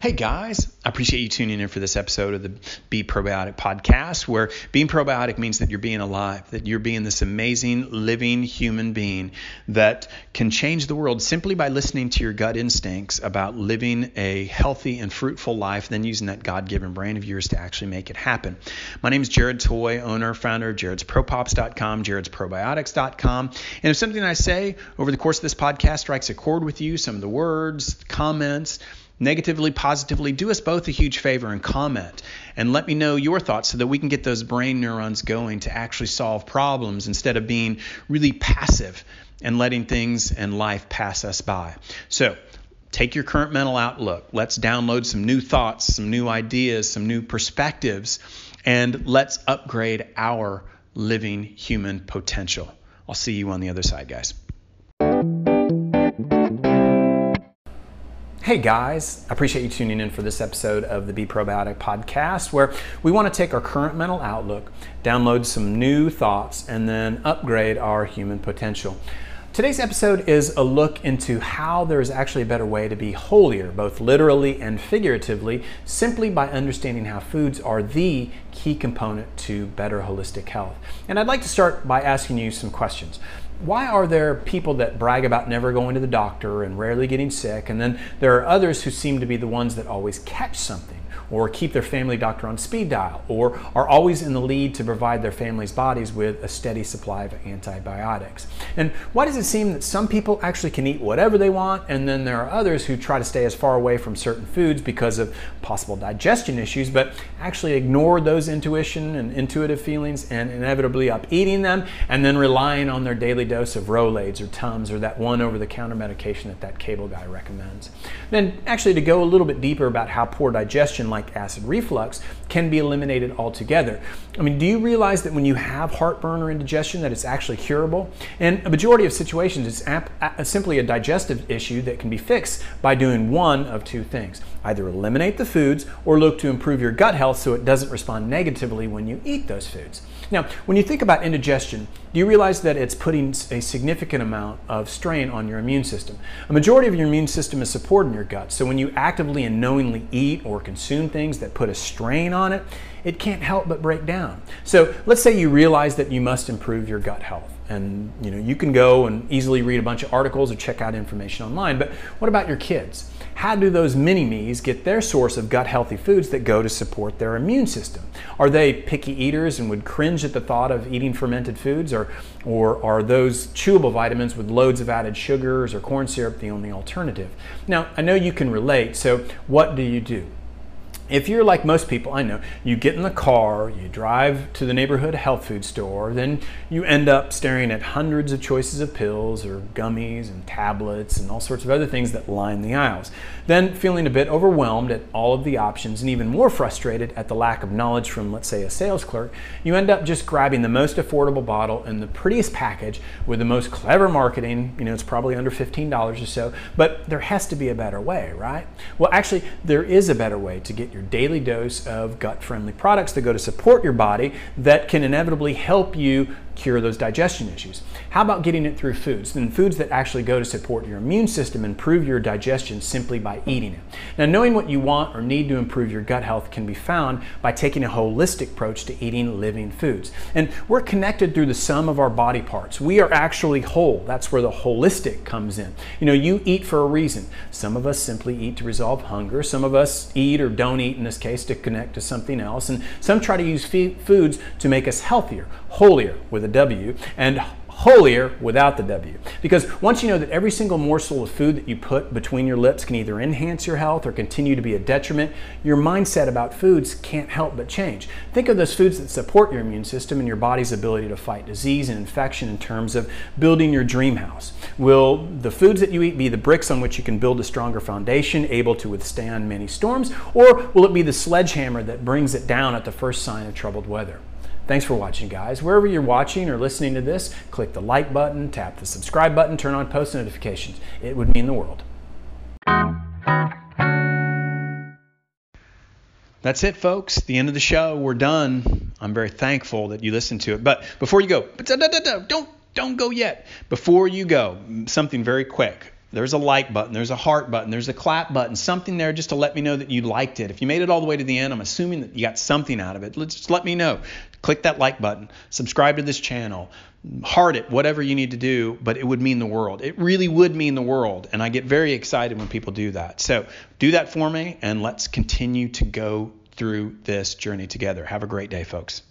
Hey guys, I appreciate you tuning in for this episode of the Be Probiotic podcast, where being probiotic means that you're being alive, that you're being this amazing living human being that can change the world simply by listening to your gut instincts about living a healthy and fruitful life, then using that God given brain of yours to actually make it happen. My name is Jared Toy, owner, founder of jaredspropops.com, jaredsprobiotics.com. And if something I say over the course of this podcast strikes a chord with you, some of the words, comments, negatively, positively, do us both a huge favor and comment and let me know your thoughts so that we can get those brain neurons going to actually solve problems instead of being really passive and letting things and life pass us by. So, take your current mental outlook. Let's download some new thoughts, some new ideas, some new perspectives, and let's upgrade our living human potential. I'll see you on the other side, guys. Hey guys, I appreciate you tuning in for this episode of the Be Probiotic podcast, where we want to take our current mental outlook, download some new thoughts, and then upgrade our human potential. Today's episode is a look into how there is actually a better way to be holier, both literally and figuratively, simply by understanding how foods are the key component to better holistic health. And I'd like to start by asking you some questions why are there people that brag about never going to the doctor and rarely getting sick, and then there are others who seem to be the ones that always catch something? or keep their family doctor on speed dial, or are always in the lead to provide their family's bodies with a steady supply of antibiotics. And why does it seem that some people actually can eat whatever they want, and then there are others who try to stay as far away from certain foods because of possible digestion issues, but actually ignore those intuition and intuitive feelings and inevitably up eating them, and then relying on their daily dose of Rolaids or Tums or that one over the counter medication that that cable guy recommends. Then, actually, to go a little bit deeper about how poor digestion, like acid reflux can be eliminated altogether. I mean, do you realize that when you have heartburn or indigestion that it's actually curable? In a majority of situations, it's ap- a, simply a digestive issue that can be fixed by doing one of two things. Either eliminate the foods or look to improve your gut health so it doesn't respond negatively when you eat those foods. Now, when you think about indigestion, do you realize that it's putting a significant amount of strain on your immune system? A majority of your immune system is supporting your gut, so when you actively and knowingly eat or consume things that put a strain on it, it can't help but break down. So let's say you realize that you must improve your gut health. And you know, you can go and easily read a bunch of articles or check out information online, but what about your kids? How do those mini me's get their source of gut healthy foods that go to support their immune system? Are they picky eaters and would cringe at the thought of eating fermented foods? Or, or are those chewable vitamins with loads of added sugars or corn syrup the only alternative? Now, I know you can relate, so what do you do? If you're like most people I know, you get in the car, you drive to the neighborhood health food store, then you end up staring at hundreds of choices of pills or gummies and tablets and all sorts of other things that line the aisles. Then feeling a bit overwhelmed at all of the options and even more frustrated at the lack of knowledge from, let's say, a sales clerk, you end up just grabbing the most affordable bottle and the prettiest package with the most clever marketing. You know, it's probably under $15 or so, but there has to be a better way, right? Well, actually, there is a better way to get your your daily dose of gut friendly products that go to support your body that can inevitably help you cure those digestion issues. How about getting it through foods? Then foods that actually go to support your immune system, improve your digestion simply by eating it. Now, knowing what you want or need to improve your gut health can be found by taking a holistic approach to eating living foods. And we're connected through the sum of our body parts. We are actually whole. That's where the holistic comes in. You know, you eat for a reason. Some of us simply eat to resolve hunger. Some of us eat or don't eat in this case to connect to something else. And some try to use foods to make us healthier, holier with a W, and holier without the W. Because once you know that every single morsel of food that you put between your lips can either enhance your health or continue to be a detriment, your mindset about foods can't help but change. Think of those foods that support your immune system and your body's ability to fight disease and infection in terms of building your dream house. Will the foods that you eat be the bricks on which you can build a stronger foundation, able to withstand many storms, or will it be the sledgehammer that brings it down at the first sign of troubled weather? Thanks for watching, guys. Wherever you're watching or listening to this, click the like button, tap the subscribe button, turn on post notifications. It would mean the world. That's it, folks. The end of the show. We're done. I'm very thankful that you listened to it. But before you go, don't don't go yet. Before you go, something very quick. There's a like button, there's a heart button, there's a clap button, something there just to let me know that you liked it. If you made it all the way to the end, I'm assuming that you got something out of it. Let's just let me know. Click that like button, subscribe to this channel, heart it, whatever you need to do, but it would mean the world. It really would mean the world. And I get very excited when people do that. So do that for me, and let's continue to go through this journey together. Have a great day, folks.